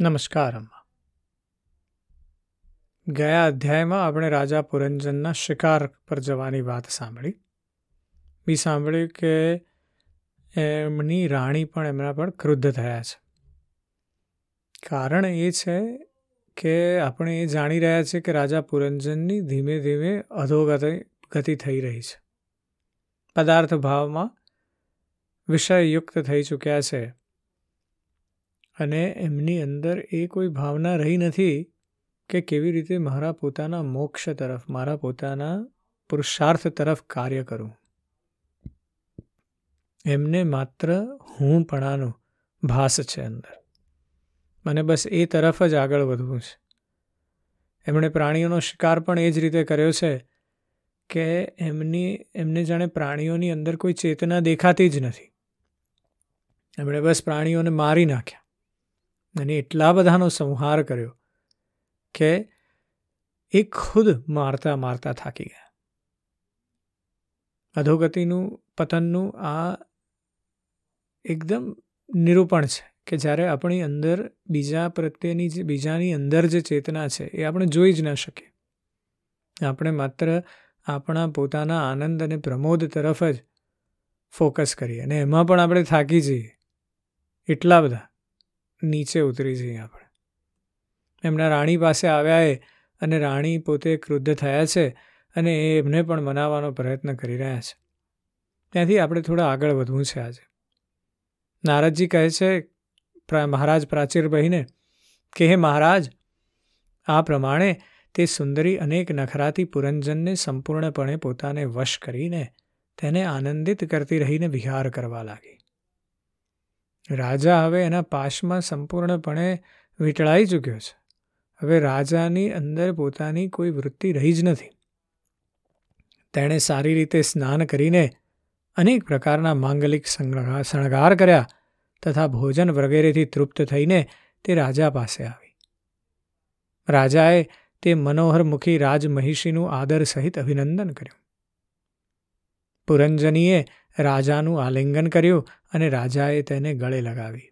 નમસ્કાર અમ્મા ગયા અધ્યાયમાં આપણે રાજા પુરંજનના શિકાર પર જવાની વાત સાંભળી. બી સાંભળ્યું કે એમની રાણી પણ એમના પર ક્રુદ્ધ થયા છે. કારણ એ છે કે આપણે એ જાણી રહ્યા છીએ કે રાજા પુરંજનની ધીમે ધીમે અધોગતિ ગતિ થઈ રહી છે. પદાર્થ ભાવમાં વિષયયુક્ત થઈ ચૂક્યા છે. અને એમની અંદર એ કોઈ ભાવના રહી નથી કે કેવી રીતે મારા પોતાના મોક્ષ તરફ, મારા પોતાના પુરુષાર્થ તરફ કાર્ય કરું. એમને માત્ર હુંપણાનો ભાસ છે અંદર. મને બસ એ તરફ જ આગળ વધવું છે. એમણે પ્રાણીઓનો શિકાર પણ એ જ રીતે કર્યો છે કે એમની, એમને જાણે પ્રાણીઓની અંદર કોઈ ચેતના દેખાતી જ નથી. એમણે બસ પ્રાણીઓને મારી નાખ્યા. અને એટલા બધાનો સંહાર કર્યો કે એ ખુદ મારતા મારતા થાકી ગયા. અધોગતિનું, પતનનું આ એકદમ નિરૂપણ છે કે જ્યારે આપણી અંદર બીજા પ્રત્યેની જે, બીજાની અંદર જે ચેતના છે એ આપણે જોઈ જ ન શકીએ. આપણે માત્ર આપણા પોતાના આનંદ અને પ્રમોદ તરફ જ ફોકસ કરીએ અને એમાં પણ આપણે થાકી જઈએ. એટલા બધા. નીચે ઉતરી જઈએ આપણે. એમના રાણી પાસે આવ્યા એ અને રાણી પોતે ક્રુદ્ધ થયા છે અને એ એમને પણ મનાવવાનો પ્રયત્ન કરી રહ્યા છે. ત્યાંથી આપણે થોડા આગળ વધવું છે આજે. નારદજી કહે છે મહારાજ પ્રાચીર બહીને, કે હે મહારાજ, આ પ્રમાણે તે સુંદરી અનેક નખરાથી પુરંજનને સંપૂર્ણપણે પોતાને વશ કરીને તેને આનંદિત કરતી રહીને વિહાર કરવા લાગી. રાજા હવે એના પાશમાં સંપૂર્ણપણે વીંટળાઈ ચૂક્યો છે. હવે રાજાની અંદર પોતાની કોઈ વૃત્તિ રહી જ નથી. તેણે સારી રીતે સ્નાન કરીને અનેક પ્રકારના માંગલિક શણગાર કર્યા તથા ભોજન વગેરેથી તૃપ્ત થઈને તે રાજા પાસે આવી. રાજાએ તે મનોહરમુખી રાજમહિષીનું આદર સહિત અભિનંદન કર્યું. પુરંજનીએ રાજાનું આલિંગન કર્યું અને રાજાએ તેને ગળે લગાવી.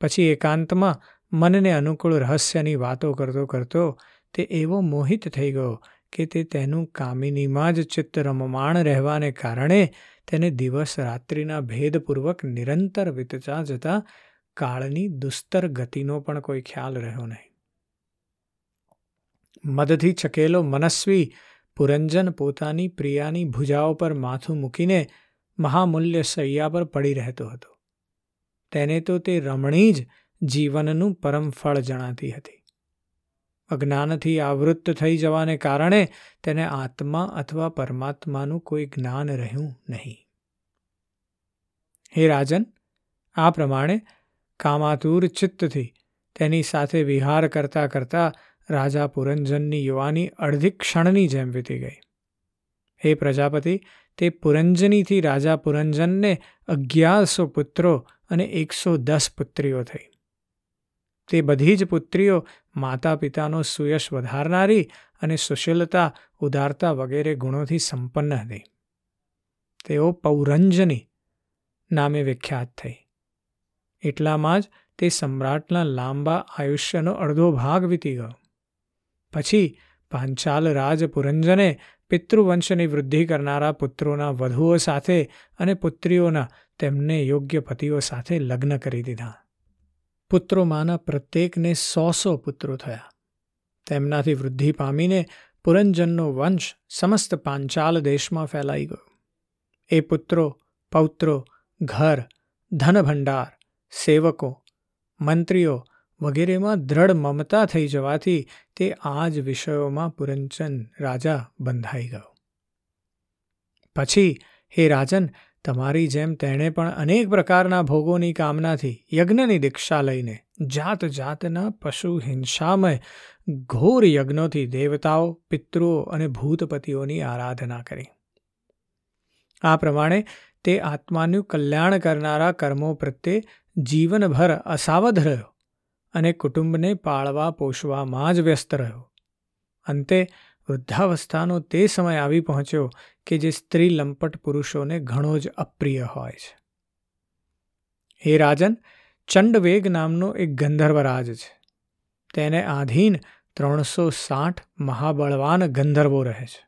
પછી એકાંતમાં મનને અનુકૂળ રહસ્યની વાતો કરતો કરતો તે એવો મોહિત થઈ ગયો કે તે તેનું કામિનીમાં જ ચિત્ત રમમાણ રહેવાને કારણે તેને દિવસ રાત્રિના ભેદપૂર્વક નિરંતર વીતતા જતા કાળની દુસ્તર ગતિનો પણ કોઈ ખ્યાલ રહ્યો નહીં. મદથી ચકેલો મનસ્વી પુરંજન પોતાની પ્રિયાની ભુજાઓ પર માથું મૂકીને મહામૂલ્ય સૈયા પર પડી રહેતો હતો. તેને તો તે રમણી જ જીવનનું પરમ ફળ જણાતી હતી. અજ્ઞાનથી આવૃત્ત થઈ જવાને કારણે તેને આત્મા અથવા પરમાત્માનું કોઈ જ્ઞાન રહ્યું નહીં. હે રાજન, આ પ્રમાણે કામાતુર ચિત્તથી તેની સાથે વિહાર કરતા કરતા રાજા પુરંજનની યુવાની અડધી ક્ષણની જેમ વીતી ગઈ. હે પ્રજાપતિ તે પુરંજનીથી રાજા પુરંજનને અગિયારસો પુત્રો અને એકસો દસ પુત્રીઓ થઈ. તે બધી જ પુત્રીઓ માતા પિતાનો સુયશ વધારનારી અને સુશીલતા ઉદારતા વગેરે ગુણોથી સંપન્ન હતી. તેઓ પૌરંજની નામે વિખ્યાત થઈ. એટલામાં જ તે સમ્રાટના લાંબા આયુષ્યનો અડધો ભાગ વીતી ગયો. પછી પાંચાલ રાજ પુરંજને પિતૃવંશની વૃદ્ધિ કરનારા પુત્રોના વધુઓ સાથે અને પુત્રીઓના તેમને યોગ્ય પતિઓ સાથે લગ્ન કરી દીધા. પુત્રોમાંના પ્રત્યેકને સો સો પુત્રો થયા. તેમનાથી વૃદ્ધિ પામીને પુરંજનનો વંશ સમસ્ત પાંચાલ દેશમાં ફેલાઈ ગયો. એ પુત્રો, પૌત્રો, ઘર, ધનભંડાર, સેવકો, મંત્રીઓ વગેરેમાં દ્રઢ મમતા થઈ જવાથી તે આ જ વિષયોમાં પુરંચન રાજા બંધાઈ ગયો. પછી, હે રાજન, તમારી જેમ તેણે પણ અનેક પ્રકારના ભોગોની કામનાથી યજ્ઞની દીક્ષા લઈને જાત જાતના પશુ હિંસામય ઘોર યજ્ઞોથી દેવતાઓ, પિતૃઓ અને ભૂતપતિઓની આરાધના કરી. આ પ્રમાણે તે આત્માનું કલ્યાણ કરનારા કર્મો પ્રત્યે જીવનભર અસાવધ રહ્યો. અને કુટુંબને પાળવા, પોષવામાં જ વ્યસ્ત રહ્યો. અંતે વૃદ્ધાવસ્થાનો તે સમય આવી પહોંચ્યો કે જે સ્ત્રી લંપટ પુરુષોને ઘણો જ અપ્રિય હોય છે. હે રાજન ચંડવેગ નામનો એક ગંધર્વ રાજ છે. તેને આધીન ત્રણસો સાઠ મહાબળવાન ગંધર્વો રહે છે.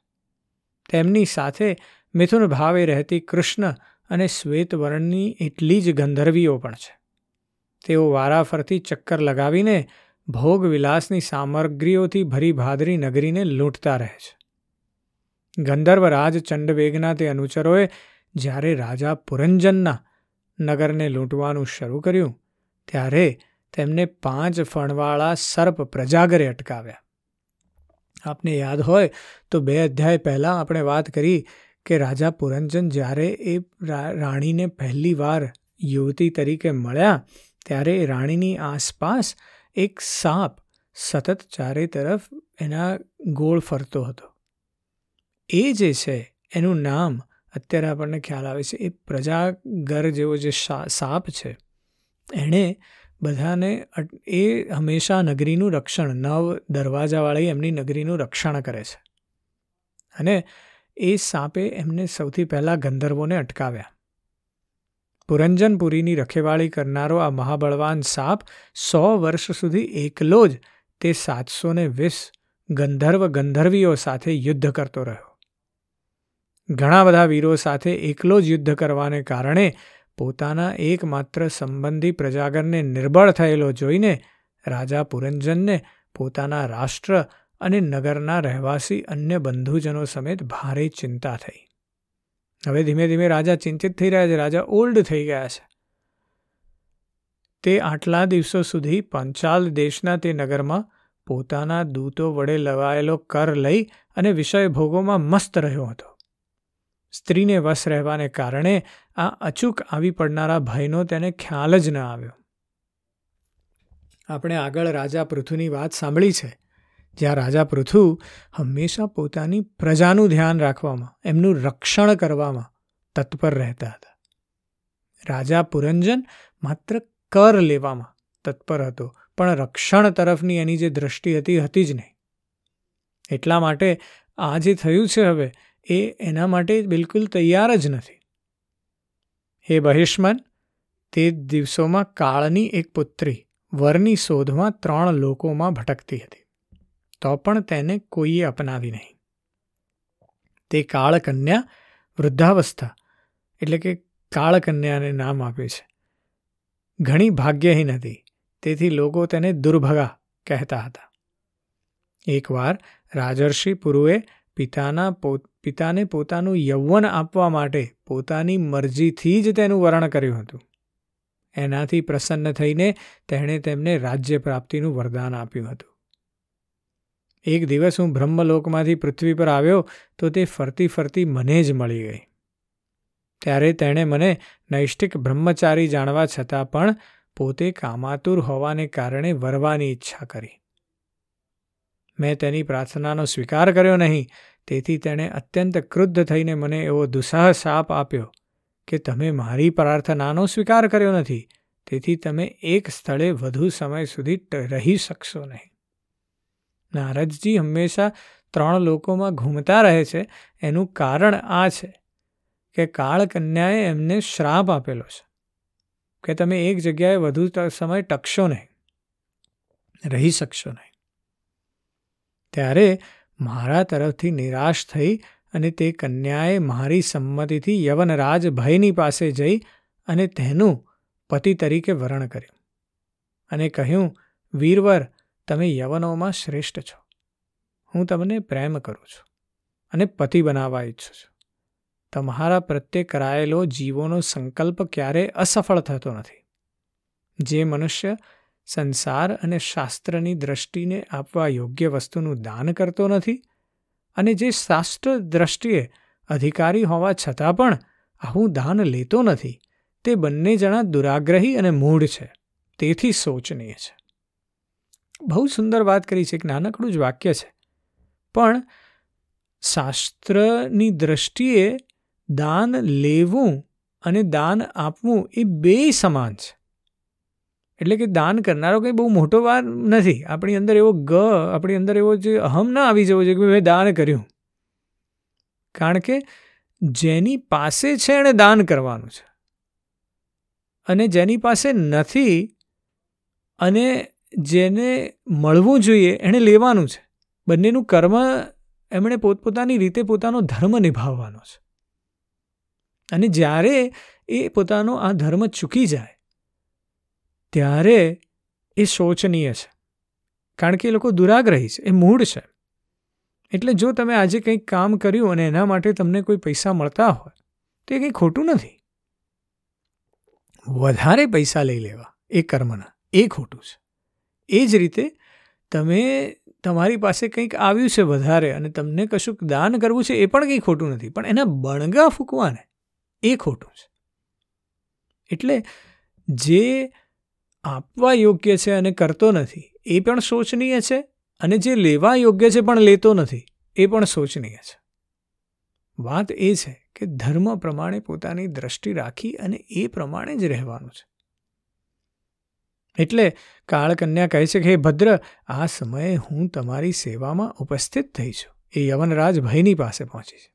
તેમની સાથે મિથુન ભાવે રહેતી કૃષ્ણ અને શ્વેતવર્ણની એટલી જ ગંધર્વીઓ પણ છે. તેઓ વારાફરતી ચક્કર લગાવીને ભોગ વિલાસની સામગ્રીઓથી ભરી ભાદરી નગરીને લૂંટતા રહે છે. ગંધર્વ રાજ ચંડવેગના તે અનુચરોએ જ્યારે રાજા પુરંજનના નગરને લૂંટવાનું શરૂ કર્યું, ત્યારે તેમને પાંચ ફણવાળા સર્પ પ્રજાગરે અટકાવ્યા. આપને યાદ હોય તો બે અધ્યાય પહેલાં આપણે વાત કરી કે રાજા પુરંજન જ્યારે એ રાણીને પહેલી વાર યુવતી તરીકે મળ્યા ત્યારે રાણીની આસપાસ એક સાપ સતત ચારે તરફ એના ગોળ ફરતો હતો. એ જે છે, એનું નામ અત્યારે આપણને ખ્યાલ આવે છે, એ પ્રજાગર જેવો જે સાપ છે, એણે બધાને એ હંમેશા નગરીનું રક્ષણ, નવ દરવાજાવાળી એમની નગરીનું રક્ષણ કરે છે. અને એ સાપે એમને સૌથી પહેલાં ગંધર્વોને અટકાવ્યા. પુરંજનપુરીની રખેવાળી કરનારો આ મહાબળવાન સાપ સો વર્ષ સુધી એકલો જ તે સાતસો ને વીસ ગંધર્વ ગંધર્વીઓ સાથે યુદ્ધ કરતો રહ્યો. ઘણા બધા વીરો સાથે એકલો જ યુદ્ધ કરવાને કારણે પોતાના એકમાત્ર સંબંધી પ્રજાગરને નિર્બળ થયેલો જોઈને રાજા પુરંજનને પોતાના રાષ્ટ્ર અને નગરના રહેવાસી અન્ય બંધુજનો સમેત ભારે ચિંતા થઈ. હવે ધીમે ધીમે રાજા ચિંતિત થઈ રહ્યા છે. રાજા ઓલ્ડ થઈ ગયા છે. તે આટલા દિવસો સુધી પંચાલ દેશના તે નગરમાં પોતાના દૂતો વડે લવાયેલો કર લઈ અને વિષય ભોગોમાં મસ્ત રહ્યો હતો. સ્ત્રીને વશ રહેવાને કારણે આ અચૂક આવી પડનારા ભયનો તેને ખ્યાલ જ ન આવ્યો. આપણે આગળ રાજા પૃથુની વાત સાંભળી છે. જ્યાં રાજા પૃથુ હંમેશા પોતાની પ્રજાનું ધ્યાન રાખવામાં, એમનું રક્ષણ કરવામાં તત્પર રહેતા હતા. રાજા પુરંજન માત્ર કર લેવામાં તત્પર હતો, પણ રક્ષણ તરફની એની જે દ્રષ્ટિ હતી હતી જ નહીં. એટલા માટે આ જે થયું છે હવે, એ એના માટે બિલકુલ તૈયાર જ નથી. હે બહિષ્મન, તે દિવસોમાં કાળની એક પુત્રી વરની શોધમાં ત્રણ લોકોમાં ભટકતી હતી. તો પણ તેને કોઈએ અપનાવી નહીં. તે કાળકન્યા વૃદ્ધાવસ્થા, એટલે કે કાળકન્યાને નામ આપ્યું છે. ઘણી ભાગ્યહીન હતી, તેથી લોકો તેને દુર્ભગા કહેતા હતા. એકવાર રાજર્ષિ પુરુએ પિતાના પિતાને પોતાનું યૌવન આપવા માટે પોતાની મરજીથી જ તેનું વર્ણ કર્યું હતું. એનાથી પ્રસન્ન થઈને તેણે તેમને રાજ્ય પ્રાપ્તિનું વરદાન આપ્યું હતું. એક દિવસ હું બ્રહ્મલોકમાંથી પૃથ્વી પર આવ્યો તો તે ફરતી ફરતી મને જ મળી ગઈ. ત્યારે તેણે મને નૈષ્ઠિક બ્રહ્મચારી જાણવા છતાં પણ પોતે કામાતુર હોવાને કારણે વરવાની ઈચ્છા કરી. મેં તેની પ્રાર્થનાનો સ્વીકાર કર્યો નહીં, તેથી તેણે અત્યંત ક્રુદ્ધ થઈને મને એવો દુસાહ શાપ આપ્યો કે તમે મારી પ્રાર્થનાનો સ્વીકાર કર્યો નથી, તેથી તમે એક સ્થળે વધુ સમય સુધી રહી શકશો નહીં. નારદજી હંમેશા ત્રણ લોકોમાં ઘૂમતા રહે છે. એનું કારણ આ છે કે કાળકન્યાએ એમને શ્રાપ આપેલો છે કે તમે એક જગ્યાએ વધુ સમય ટકશો નહીં, રહી શકશો નહીં. ત્યારે મારા તરફથી નિરાશ થઈ અને તે કન્યાએ મારી સંમતિથી યવનરાજ ભયની પાસે જઈ અને તેનું પતિ તરીકે વરણ કર્યું અને કહ્યું, વીરવર તમે યવનોમાં શ્રેષ્ઠ છો. હું તમને પ્રેમ કરું છું અને પતિ બનાવવા ઈચ્છું છું. તમારા પ્રત્યે કરાયેલો જીવોનો સંકલ્પ ક્યારેય અસફળ થતો નથી. જે મનુષ્ય સંસાર અને શાસ્ત્રની દ્રષ્ટિને આપવા યોગ્ય વસ્તુનું દાન કરતો નથી અને જે શાસ્ત્ર દ્રષ્ટિએ અધિકારી હોવા છતાં પણ આવું દાન લેતો નથી, તે બંને જણા દુરાગ્રહી અને મૂઢ છે, તેથી શોચનીય છે. બહુ સુંદર વાત કરી છે, એક નાનકડું જ વાક્ય છે. પણ શાસ્ત્રની દ્રષ્ટિએ દાન લેવું અને દાન આપવું એ બે સમાન છે. એટલે કે દાન કરનારો કંઈ બહુ મોટો વાર નથી. આપણી અંદર એવો ગ, આપણી અંદર એવો જે અહમ ના આવી જવો જોઈએ કે મેં દાન કર્યું. કારણ કે જેની પાસે છે એણે દાન કરવાનું છે. અને જેની પાસે નથી અને જેને મળવું જોઈએ એણે લેવાનું છે. બંનેનું કર્મ એમણે પોતપોતાની રીતે પોતાનો ધર્મ નિભાવવાનો છે. અને જ્યારે એ પોતાનો આ ધર્મ ચૂકી જાય, ત્યારે એ શોચનીય છે. કારણ કે એ લોકો દુરાગ્રહી છે, એ મૂળ છે. એટલે જો તમે આજે કંઈક કામ કર્યું અને એના માટે તમને કોઈ પૈસા મળતા હોય, તો એ કંઈ ખોટું નથી. વધારે પૈસા લઈ લેવા એ કર્મના, એ ખોટું છે. એ જ રીતે તમે તમારી પાસે કંઈક આવ્યું છે વધારે અને તમને કશુંક દાન કરવું છે એ પણ કંઈ ખોટું નથી, પણ એના બણગા ફૂંકવાને એ ખોટું છે. એટલે જે આપવા યોગ્ય છે અને કરતો નથી, એ પણ શોચનીય છે અને જે લેવા યોગ્ય છે પણ લેતો નથી, એ પણ શોચનીય છે. વાત એ છે કે ધર્મ પ્રમાણે પોતાની દ્રષ્ટિ રાખી અને એ પ્રમાણે જ રહેવાનું છે. એટલે કાળકન્યા કહે છે કે, હે ભદ્ર, આ સમયે હું તમારી સેવામાં ઉપસ્થિત થઈ છું. એ યવનરાજ ભયની પાસે પહોંચી છે.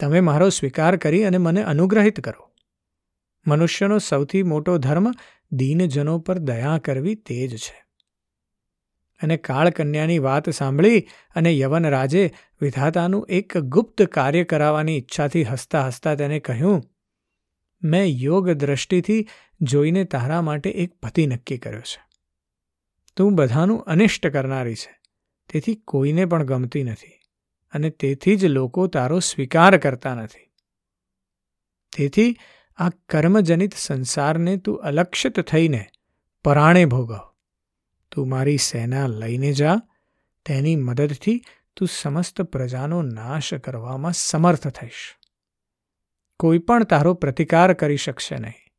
તમે મારો સ્વીકાર કરી અને મને અનુગ્રહિત કરો. મનુષ્યનો સૌથી મોટો ધર્મ દીનજનો પર દયા કરવી તે જ છે. અને કાળકન્યાની વાત સાંભળી અને યવનરાજે વિધાતાનું એક ગુપ્ત કાર્ય કરાવવાની ઈચ્છાથી હસતા હસતા તેને કહ્યું મેં યોગ દ્રષ્ટિથી જોઈને તારા માટે એક પતિ નક્કી કર્યો છે. તું બધાનું અનિષ્ટ કરનારી છે. તેથી કોઈને પણ ગમતી નથી અને તેથી જ લોકો તારો સ્વીકાર કરતા નથી. તેથી આ કર્મજનિત સંસારને તું અલક્ષિત થઈને પરાણે ભોગવ. તું મારી સેના લઈને જા. તેની મદદથી તું સમસ્ત પ્રજાનો નાશ કરવામાં સમર્થ થઈશ. કોઈ પણ તારો પ્રતિકાર કરી શકશે નહીં.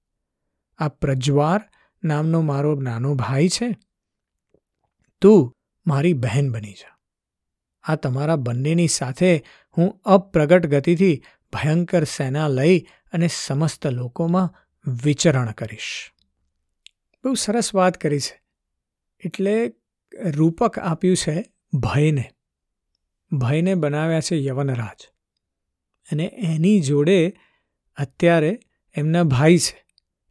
આ પ્રજ્વાર નામનો મારો નાનો ભાઈ છે. તું મારી બહેન બની જા. આ તમારા બંનેની સાથે હું અપ્રગટ ગતિથી ભયંકર સેના લઈ અને સમસ્ત લોકોમાં વિચરણ કરીશ. બહુ સરસ વાત કરી છે. એટલે રૂપક આપ્યું છે ભયને. ભયને બનાવ્યા છે યવનરાજ. અને એની જોડે અત્યારે એમના ભાઈ છે.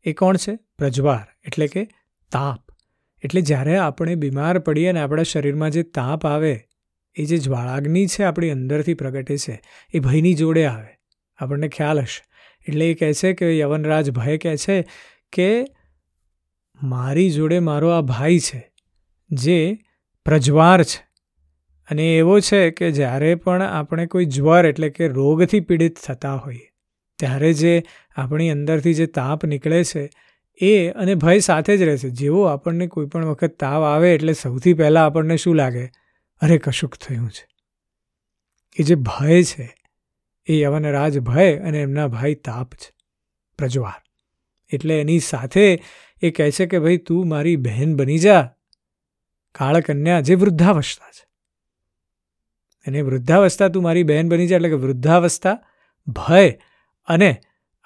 એ કોણ છે? પ્રજવાર એટલે કે તાપ. એટલે જ્યારે આપણે બીમાર પડીએ અને આપણા શરીરમાં જે તાપ આવે, એ જે જ્વાળાગ્નિ છે આપણી અંદરથી પ્રગટે છે, એ ભયની જોડે આવે. આપણને ખ્યાલ હશે. એટલે એ કહે છે કે યવનરાજ ભય કહે છે કે મારી જોડે મારો આ ભાઈ છે, જે પ્રજવાર છે. અને એવો છે કે જ્યારે પણ આપણે કોઈ જ્વર એટલે કે રોગથી પીડિત થતા હોઈએ ત્યારે જે આપણી અંદરથી જે તાપ નીકળે છે, એ અને ભય સાથે જ રહે છે. જેવો આપણને કોઈ પણ વખત તાવ આવે એટલે સૌથી પહેલાં આપણને શું લાગે? અરે, કશુંક થયું છે. એ જે ભય છે, એ યવનરાજ ભય અને એમના ભાઈ તાપ છે. પ્રજવાર એટલે એની સાથે એ કહે છે કે, ભાઈ, તું મારી બહેન બની જા. કાળકન્યા જે વૃદ્ધાવસ્થા છે. અને વૃદ્ધાવસ્થા, તું મારી બહેન બની જાય એટલે કે વૃદ્ધાવસ્થા, ભય અને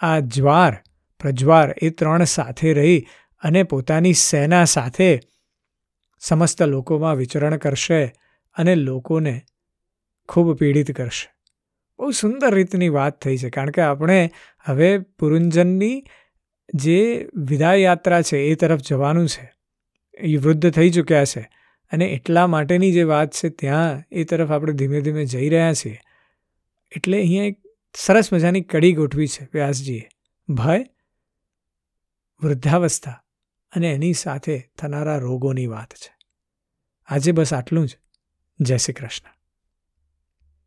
આ જ્વાર, પ્રજ્વાર એ ત્રણ સાથે રહી અને પોતાની સેના સાથે સમસ્ત લોકોમાં વિચરણ કરશે અને લોકોને ખૂબ પીડિત કરશે. બહુ સુંદર રીતની વાત થઈ છે, કારણ કે આપણે હવે પુરુંજનની જે વિદાય યાત્રા છે એ તરફ જવાનું છે, એ વૃદ્ધ થઈ ચૂક્યા છે અને એટલા માટેની જે વાત છે ત્યાં એ તરફ આપણે ધીમે ધીમે જઈ રહ્યા છીએ. એટલે અહીંયા એક સરસ મજાની કડી ગોઠવી છે વ્યાસજીએ. ભય, વૃદ્ધાવસ્થા અને એની સાથે થનારા રોગોની વાત છે. આજે બસ આટલું જ. જય શ્રી કૃષ્ણ.